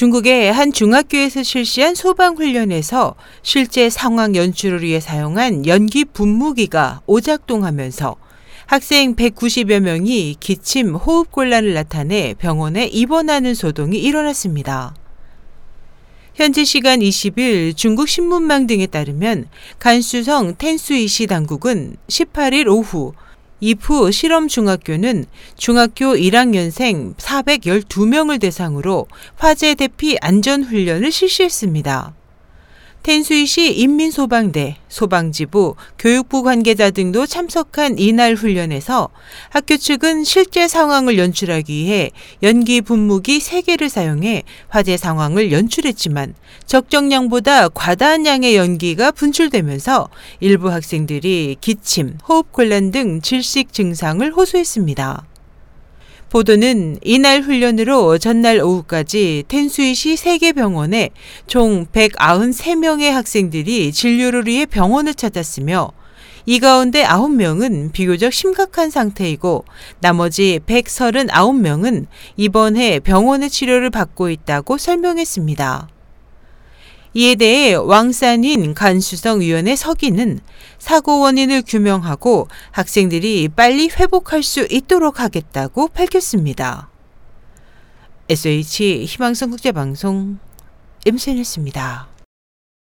중국의 한 중학교에서 실시한 소방훈련에서 실제 상황 연출을 위해 사용한 연기 분무기가 오작동하면서 학생 190여 명이 기침, 호흡곤란을 나타내 병원에 입원하는 소동이 일어났습니다. 현지 시간 20일 중국 신문망 등에 따르면 간수성 텐수이시 당국은 18일 오후 이프 실험중학교는 중학교 1학년생 412명을 대상으로 화재 대피 안전훈련을 실시했습니다. 텐수이시 인민소방대, 소방지부, 교육부 관계자 등도 참석한 이날 훈련에서 학교 측은 실제 상황을 연출하기 위해 연기 분무기 3개를 사용해 화재 상황을 연출했지만 적정량보다 과다한 양의 연기가 분출되면서 일부 학생들이 기침, 호흡곤란 등 질식 증상을 호소했습니다. 보도는 이날 훈련으로 전날 오후까지 텐수이시 세계병원에 총 193명의 학생들이 진료를 위해 병원을 찾았으며 이 가운데 9명은 비교적 심각한 상태이고 나머지 139명은 이번해 병원의 치료를 받고 있다고 설명했습니다. 이에 대해 왕산인 간수성 위원회 서기는 사고 원인을 규명하고 학생들이 빨리 회복할 수 있도록 하겠다고 밝혔습니다. SH 희망성 국제방송 임신했습니다.